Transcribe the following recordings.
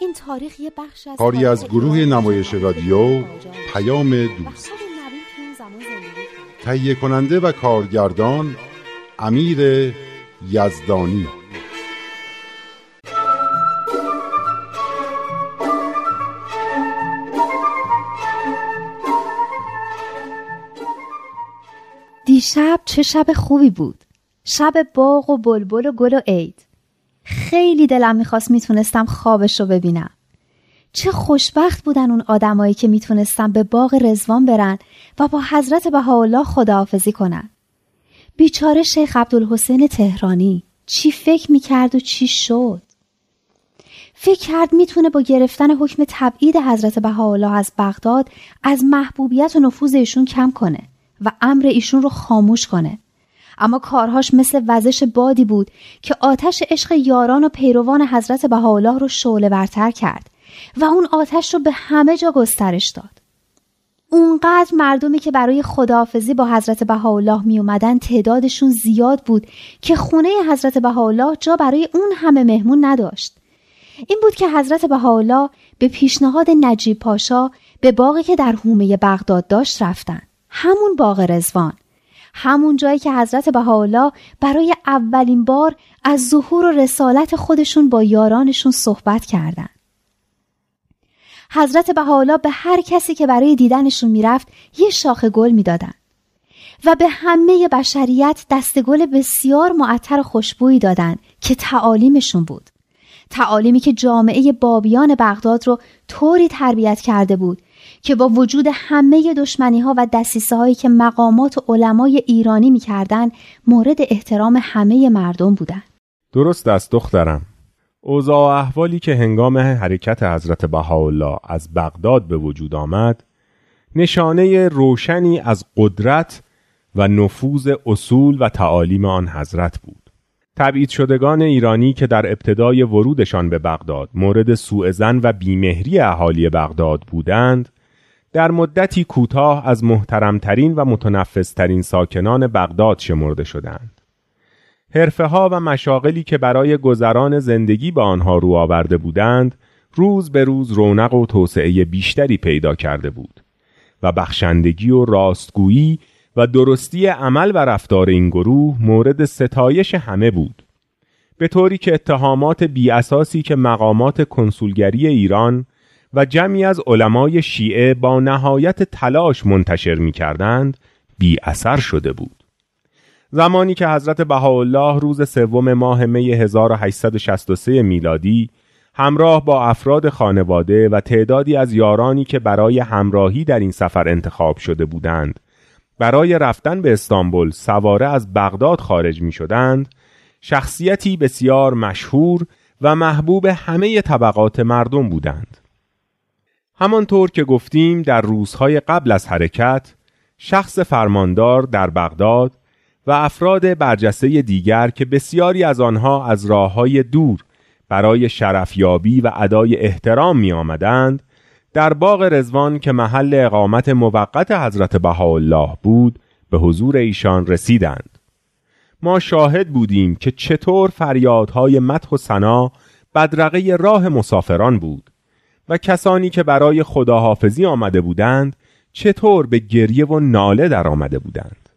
این تاریخ یه بخش از کاری از گروه نمایش رادیو پیام دوست. تهیه کننده و کارگردان امیر یزدانی. دیشب چه شب خوبی بود؟ شب باغ و بلبل و گل و عید. خیلی دلم می‌خواست می‌تونستم خوابش رو ببینم. چه خوشبخت بودن اون آدمایی که می‌تونستن به باغ رزوان برن و با حضرت بهاءالله خداحافظی کنن. بیچاره شیخ عبدالحسین تهرانی چی فکر می‌کرد و چی شد؟ فکر کرد می‌تونه با گرفتن حکم تبعید حضرت بهاءالله از بغداد از محبوبیت و نفوذ ایشون کم کنه و امر ایشون رو خاموش کنه. اما کارهاش مثل وزش بادی بود که آتش عشق یاران و پیروان حضرت بهاءالله رو شعله برتر کرد و اون آتش رو به همه جا گسترش داد. اونقدر مردمی که برای خداحافظی با حضرت بهاءالله می اومدن تعدادشون زیاد بود که خونه حضرت بهاءالله جا برای اون همه مهمون نداشت. این بود که حضرت بهاءالله به پیشنهاد نجیب پاشا به باقی که در حومه بغداد داشت رفتن. همون باغ رزوان. همون جایی که حضرت بهاءالله برای اولین بار از ظهور و رسالت خودشون با یارانشون صحبت کردند. حضرت بهاءالله به هر کسی که برای دیدنشون می‌رفت یه شاخه گل می‌دادن و به همه بشریت دست گل بسیار معطر خوشبویی دادن که تعالیمشون بود. تعالیمی که جامعه بابیان بغداد رو طوری تربیت کرده بود که با وجود همه دشمنی ها و دستیسه هایی که مقامات و علمای ایرانی می‌کردن مورد احترام همه مردم بودند. درست است دخترم اوضاع و احوالی که هنگام حرکت حضرت بهاءالله از بغداد به وجود آمد نشانه روشنی از قدرت و نفوذ اصول و تعالیم آن حضرت بود تبعید شدگان ایرانی که در ابتدای ورودشان به بغداد مورد سوء زن و بیمهری اهالی بغداد بودند در مدتی کوتاه از محترمترین و متنفسترین ساکنان بغداد شمرده شدند. حرفه ها و مشاغلی که برای گذران زندگی به آنها رو آورده بودند روز به روز رونق و توسعه بیشتری پیدا کرده بود و بخشندگی و راستگویی و درستی عمل و رفتار این گروه مورد ستایش همه بود. به طوری که اتهامات بی اساسی که مقامات کنسولگری ایران و جمعی از علمای شیعه با نهایت تلاش منتشر می کردند بی اثر شده بود. زمانی که حضرت بهاءالله روز سوم ماه می 1863 میلادی همراه با افراد خانواده و تعدادی از یارانی که برای همراهی در این سفر انتخاب شده بودند برای رفتن به استانبول سواره از بغداد خارج می شدند شخصیتی بسیار مشهور و محبوب همه طبقات مردم بودند. همانطور که گفتیم در روزهای قبل از حرکت شخص فرماندار در بغداد و افراد برجسته دیگر که بسیاری از آنها از راه های دور برای شرفیابی و ادای احترام می آمدند در باغ رزوان که محل اقامت موقت حضرت بهاءالله بود به حضور ایشان رسیدند. ما شاهد بودیم که چطور فریادهای مدح و سنا بدرقه راه مسافران بود. و کسانی که برای خداحافظی آمده بودند چطور به گریه و ناله در آمده بودند.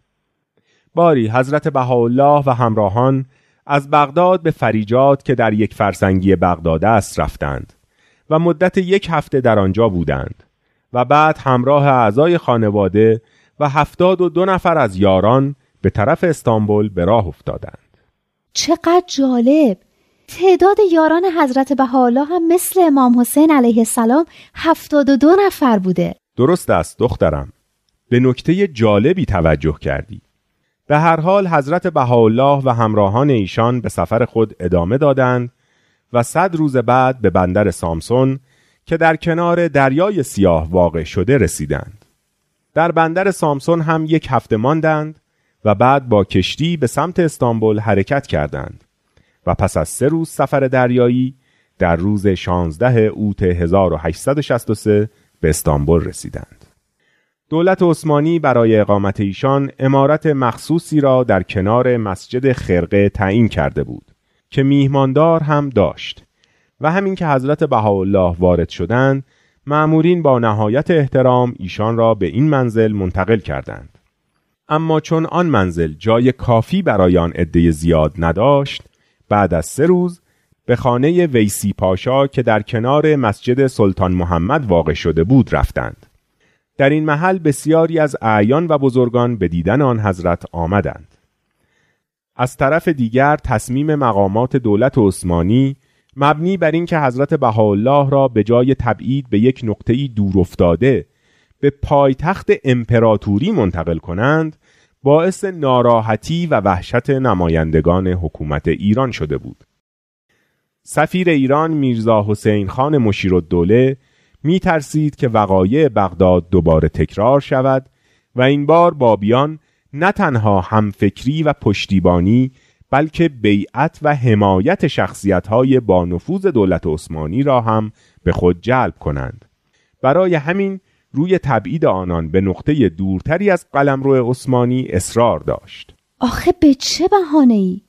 باری حضرت بهاءالله و همراهان از بغداد به فریجات که در یک فرسنگی بغداد است رفتند و مدت یک هفته در آنجا بودند و بعد همراه اعضای خانواده و هفتاد و دو نفر از یاران به طرف استانبول به راه افتادند. چقدر جالب! تعداد یاران حضرت بهاءالله هم مثل امام حسین علیه السلام هفتاد و دو نفر بوده. درست است دخترم. به نکته جالبی توجه کردی. به هر حال حضرت بهاءالله و همراهان ایشان به سفر خود ادامه دادند و صد روز بعد به بندر سامسون که در کنار دریای سیاه واقع شده رسیدند. در بندر سامسون هم یک هفته ماندند و بعد با کشتی به سمت استانبول حرکت کردند. و پس از سه روز سفر دریایی در روز 16 اوت 1863 به استانبول رسیدند. دولت عثمانی برای اقامت ایشان امارت مخصوصی را در کنار مسجد خرقه تعیین کرده بود که میهماندار هم داشت و همین که حضرت بهاءالله وارد شدند معمورین با نهایت احترام ایشان را به این منزل منتقل کردند اما چون آن منزل جای کافی برای آن عده زیاد نداشت بعد از سه روز به خانه ویسی پاشا که در کنار مسجد سلطان محمد واقع شده بود رفتند. در این محل بسیاری از اعیان و بزرگان به دیدن آن حضرت آمدند. از طرف دیگر تصمیم مقامات دولت عثمانی مبنی بر اینکه حضرت بهاءالله را به جای تبعید به یک نقطه‌ای دور افتاده به پایتخت امپراتوری منتقل کنند باعث ناراحتی و وحشت نمایندگان حکومت ایران شده بود. سفیر ایران میرزا حسین خان مشیرالدوله می ترسید که وقایع بغداد دوباره تکرار شود و این بار بابیان نه تنها همفکری و پشتیبانی بلکه بیعت و حمایت شخصیت های با نفوذ دولت عثمانی را هم به خود جلب کنند. برای همین روی تبعید آنان به نقطه دورتری از قلمرو عثمانی اصرار داشت. آخه به چه بهانه ای؟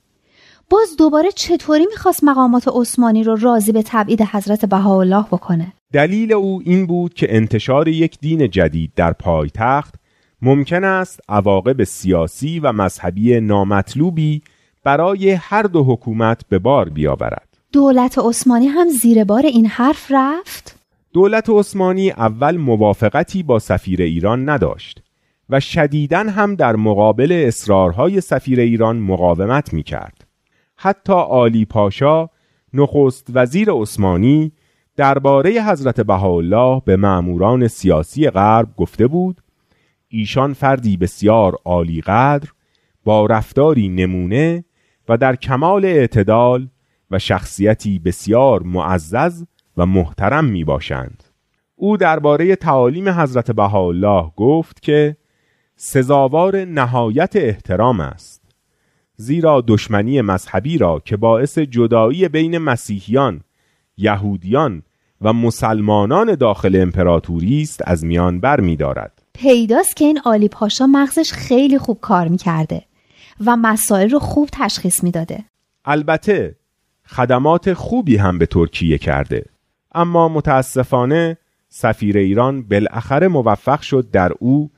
باز دوباره چطوری می‌خواست مقامات عثمانی رو راضی به تبعید حضرت بهاءالله بکنه؟ دلیل او این بود که انتشار یک دین جدید در پایتخت ممکن است عواقب سیاسی و مذهبی نامطلوبی برای هر دو حکومت به بار بیاورد. دولت عثمانی هم زیر بار این حرف رفت؟ دولت عثمانی اول موافقتی با سفیر ایران نداشت و شدیداً هم در مقابل اصرارهای سفیر ایران مقاومت می کرد. حتی آلی پاشا نخست وزیر عثمانی درباره حضرت بهاءالله به معموران سیاسی غرب گفته بود ایشان فردی بسیار عالی قدر با رفتاری نمونه و در کمال اعتدال و شخصیتی بسیار معزز و محترم می باشند. او درباره تعالیم حضرت بهاءالله گفت که سزاوار نهایت احترام است زیرا دشمنی مذهبی را که باعث جدایی بین مسیحیان، یهودیان و مسلمانان داخل امپراتوری است از میان بر می دارد. پیداست که این آلی پاشا مغزش خیلی خوب کار می‌کرده و مسائل رو خوب تشخیص می‌داده. البته خدمات خوبی هم به ترکیه کرده اما متاسفانه سفیر ایران بالاخره موفق شد در او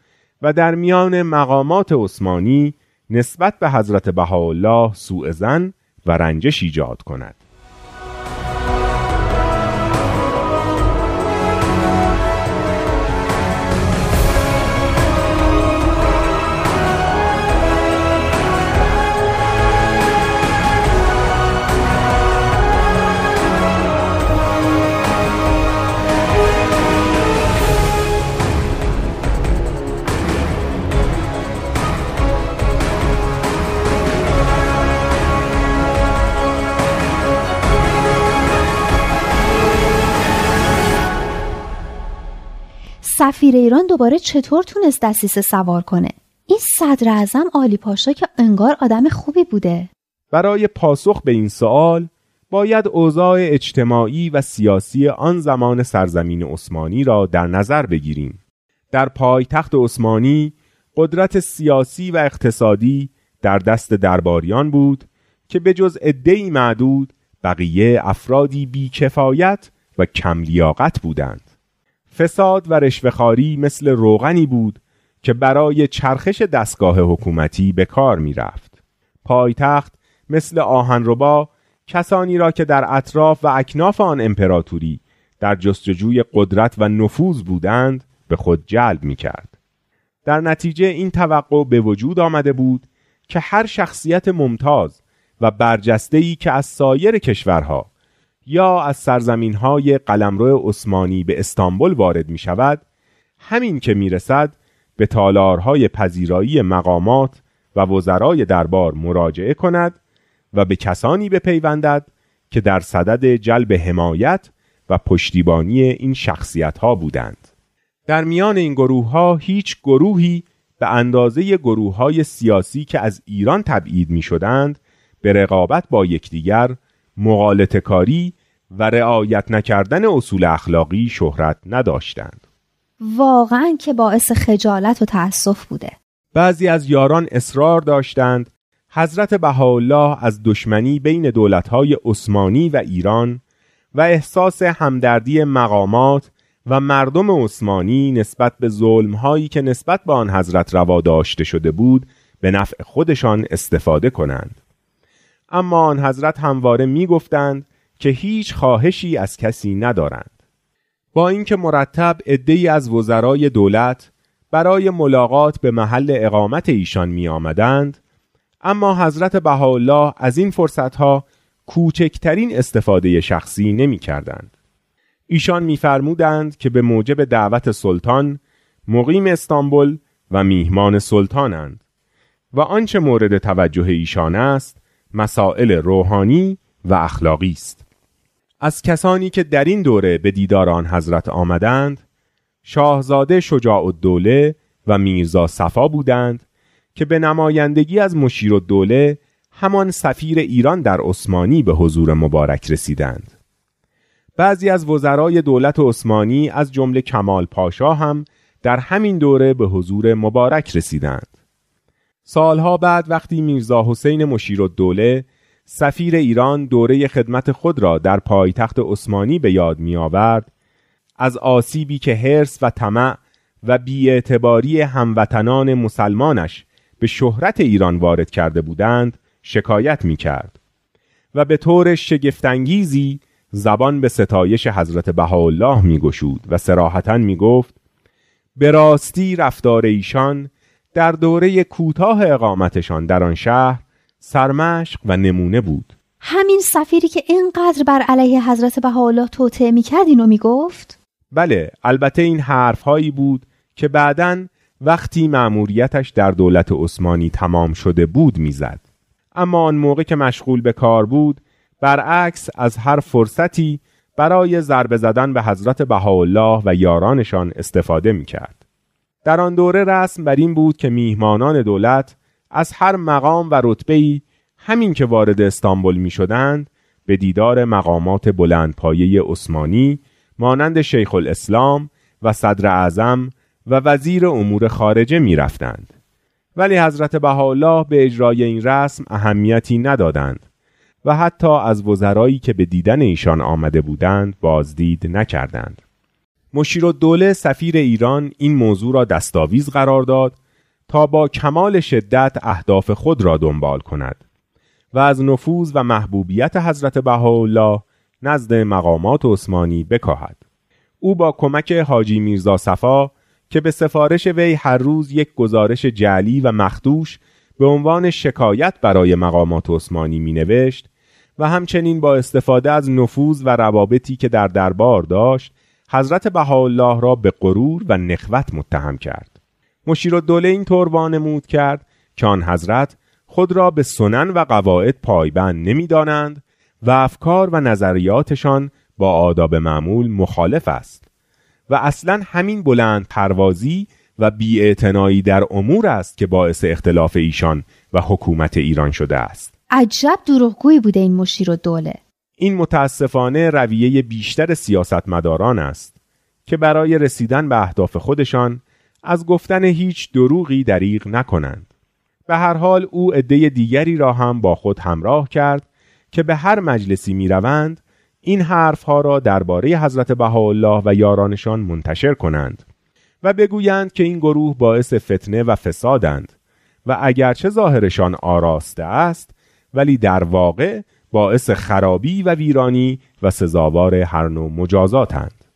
و در میان مقامات عثمانی نسبت به حضرت بهاءالله سوء زن و رنجش ایجاد کند. سفیر ایران دوباره چطور تونست دستیسه سوار کنه؟ این صدر اعظم آلی پاشا که انگار آدم خوبی بوده. برای پاسخ به این سوال باید اوضاع اجتماعی و سیاسی آن زمان سرزمین عثمانی را در نظر بگیریم. در پایتخت عثمانی قدرت سیاسی و اقتصادی در دست درباریان بود که به جز عدهای معدود بقیه افرادی بیکفایت و کم لیاقت بودند. فساد و رشوهخواری مثل روغنی بود که برای چرخش دستگاه حکومتی به کار می رفت. پایتخت مثل آهنربا کسانی را که در اطراف و اکناف آن امپراتوری در جستجوی قدرت و نفوذ بودند به خود جلب می کرد. در نتیجه این توقع به وجود آمده بود که هر شخصیت ممتاز و برجسته‌ای که از سایر کشورها یا از سرزمین های قلمرو عثمانی به استانبول وارد می شود همین که می رسد به تالارهای پذیرایی مقامات و وزرای دربار مراجعه کند و به کسانی بپیوندد که در صدد جلب حمایت و پشتیبانی این شخصیت ها بودند. در میان این گروه ها هیچ گروهی به اندازه گروه های سیاسی که از ایران تبعید می شدند به رقابت با یکدیگر مغالطه کاری و رعایت نکردن اصول اخلاقی شهرت نداشتند. واقعا که باعث خجالت و تأسف بوده. بعضی از یاران اصرار داشتند حضرت بهاءالله از دشمنی بین دولتهای عثمانی و ایران و احساس همدردی مقامات و مردم عثمانی نسبت به ظلمهایی که نسبت به آن حضرت روا داشته شده بود به نفع خودشان استفاده کنند اما آن حضرت همواره می گفتند که هیچ خواهشی از کسی ندارند با اینکه مرتب عدهای از وزرای دولت برای ملاقات به محل اقامت ایشان می آمدند اما حضرت بهاءالله از این فرصتها کوچکترین استفاده شخصی نمی کردند. ایشان میفرمودند که به موجب دعوت سلطان مقیم استانبول و میهمان سلطانند و آنچه مورد توجه ایشان است مسائل روحانی و اخلاقی است از کسانی که در این دوره به دیدار آن حضرت آمدند شاهزاده شجاع الدوله و میرزا صفا بودند که به نمایندگی از مشیر الدوله همان سفیر ایران در عثمانی به حضور مبارک رسیدند. بعضی از وزرای دولت عثمانی از جمله کمال پاشا هم در همین دوره به حضور مبارک رسیدند. سالها بعد وقتی میرزا حسین مشیر الدوله سفیر ایران دوره خدمت خود را در پایتخت عثمانی به یاد می آورد از آسیبی که هرس و طمع و بیاعتباری هموطنان مسلمانش به شهرت ایران وارد کرده بودند شکایت می کرد و به طور شگفتانگیزی زبان به ستایش حضرت بهاءالله می گشود و سراحتا می گفت به راستی رفتار ایشان در دوره کوتاه اقامتشان در آن شهر سرمشق و نمونه بود. همین سفیری که اینقدر بر علیه حضرت بهاءالله توطعه می‌کرد اینو می‌گفت؟ بله البته این حرف هایی بود که بعدا وقتی مأموریتش در دولت عثمانی تمام شده بود می‌زد. اما آن موقع که مشغول به کار بود برعکس از هر فرصتی برای ضربه زدن به حضرت بهاءالله و یارانشان استفاده می کرد. در آن دوره رسم بر این بود که میهمانان دولت از هر مقام و رتبه‌ای همین که وارد استانبول می شدند به دیدار مقامات بلندپایه عثمانی مانند شیخ الاسلام و صدر اعظم و وزیر امور خارجه می رفتند. ولی حضرت بهاءالله به اجرای این رسم اهمیتی ندادند و حتی از وزرایی که به دیدن ایشان آمده بودند بازدید نکردند. مشیر دوله سفیر ایران این موضوع را دستاویز قرار داد تا با کمال شدت اهداف خود را دنبال کند و از نفوذ و محبوبیت حضرت بهاءالله نزد مقامات عثمانی بکاهد. او با کمک حاجی میرزا صفا که به سفارش وی هر روز یک گزارش جعلی و مخدوش به عنوان شکایت برای مقامات عثمانی می نوشت و همچنین با استفاده از نفوذ و روابطی که در دربار داشت حضرت بهاءالله را به غرور و نخوت متهم کرد مشیر دوله این طور وانمود کرد که آن حضرت خود را به سنن و قواعد پایبند نمی‌دانند و افکار و نظریاتشان با آداب معمول مخالف است و اصلا همین بلند پروازی و بیاعتنایی در امور است که باعث اختلاف ایشان و حکومت ایران شده است. عجب دروغگویی بوده این مشیر و دوله این متاسفانه رویه بیشتر سیاستمداران است که برای رسیدن به اهداف خودشان از گفتن هیچ دروغی دریغ نکنند. به هر حال او عده دیگری را هم با خود همراه کرد که به هر مجلسی می روند این حرفها را درباره حضرت بهاءالله و یارانشان منتشر کنند و بگویند که این گروه باعث فتنه و فسادند و اگرچه ظاهرشان آراسته است ولی در واقع باعث خرابی و ویرانی و سزاوار هر نوع مجازاتند.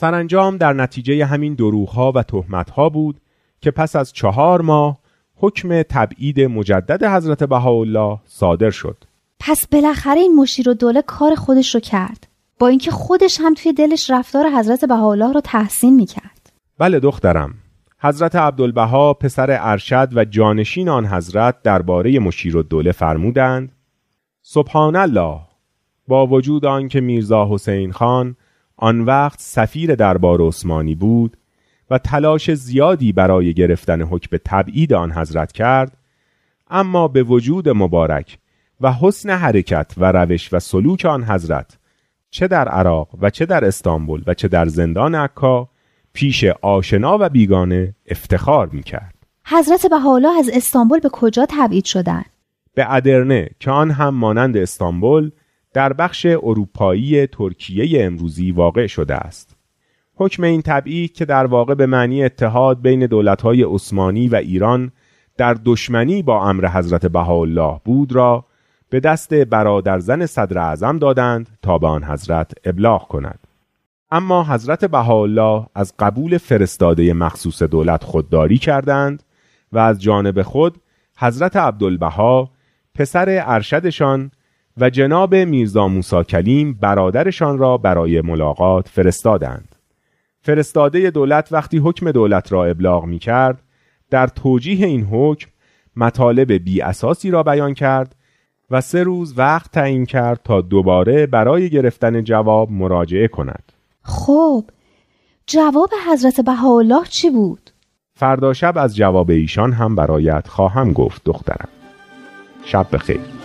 سرانجام در نتیجه همین دروغها و تهمتها بود که پس از چهار ماه حکم تبعید مجدد حضرت بهاءالله صادر شد. پس بالاخره این مشیر و دوله کار خودش رو کرد. با اینکه خودش هم توی دلش رفتار حضرت بهاءالله رو تحسین می‌کرد. بله دخترم حضرت عبدالبها پسر ارشد و جانشین آن حضرت درباره مشیر و دوله فرمودند سبحان الله با وجود آنکه میرزا حسین خان آن وقت سفیر دربار عثمانی بود و تلاش زیادی برای گرفتن حکم تبعید آن حضرت کرد اما به وجود مبارک و حسن حرکت و روش و سلوک آن حضرت چه در عراق و چه در استانبول و چه در زندان عکا پیش آشنا و بیگانه افتخار می کرد. حضرت بهاءالله از استانبول به کجا تبعید شدند؟ به ادرنه که آن هم مانند استانبول در بخش اروپایی ترکیه امروزی واقع شده است. حکم این تبعید که در واقع به معنی اتحاد بین دولتهای عثمانی و ایران در دشمنی با امر حضرت بهاءالله بود را به دست برادرزن صدر اعظم دادند تا به آن حضرت ابلاغ کند. اما حضرت بهاءالله از قبول فرستاده مخصوص دولت خودداری کردند و از جانب خود حضرت عبدالبها پسر ارشدشان و جناب میرزا موسی کلیم برادرشان را برای ملاقات فرستادند. فرستاده دولت وقتی حکم دولت را ابلاغ می کرد در توجیه این حکم مطالب بی اساسی را بیان کرد و سه روز وقت تعیین کرد تا دوباره برای گرفتن جواب مراجعه کند. خب جواب حضرت بهاءالله چی بود؟ فردا شب از جواب ایشان هم برایت خواهم گفت دخترم. شب بخیر.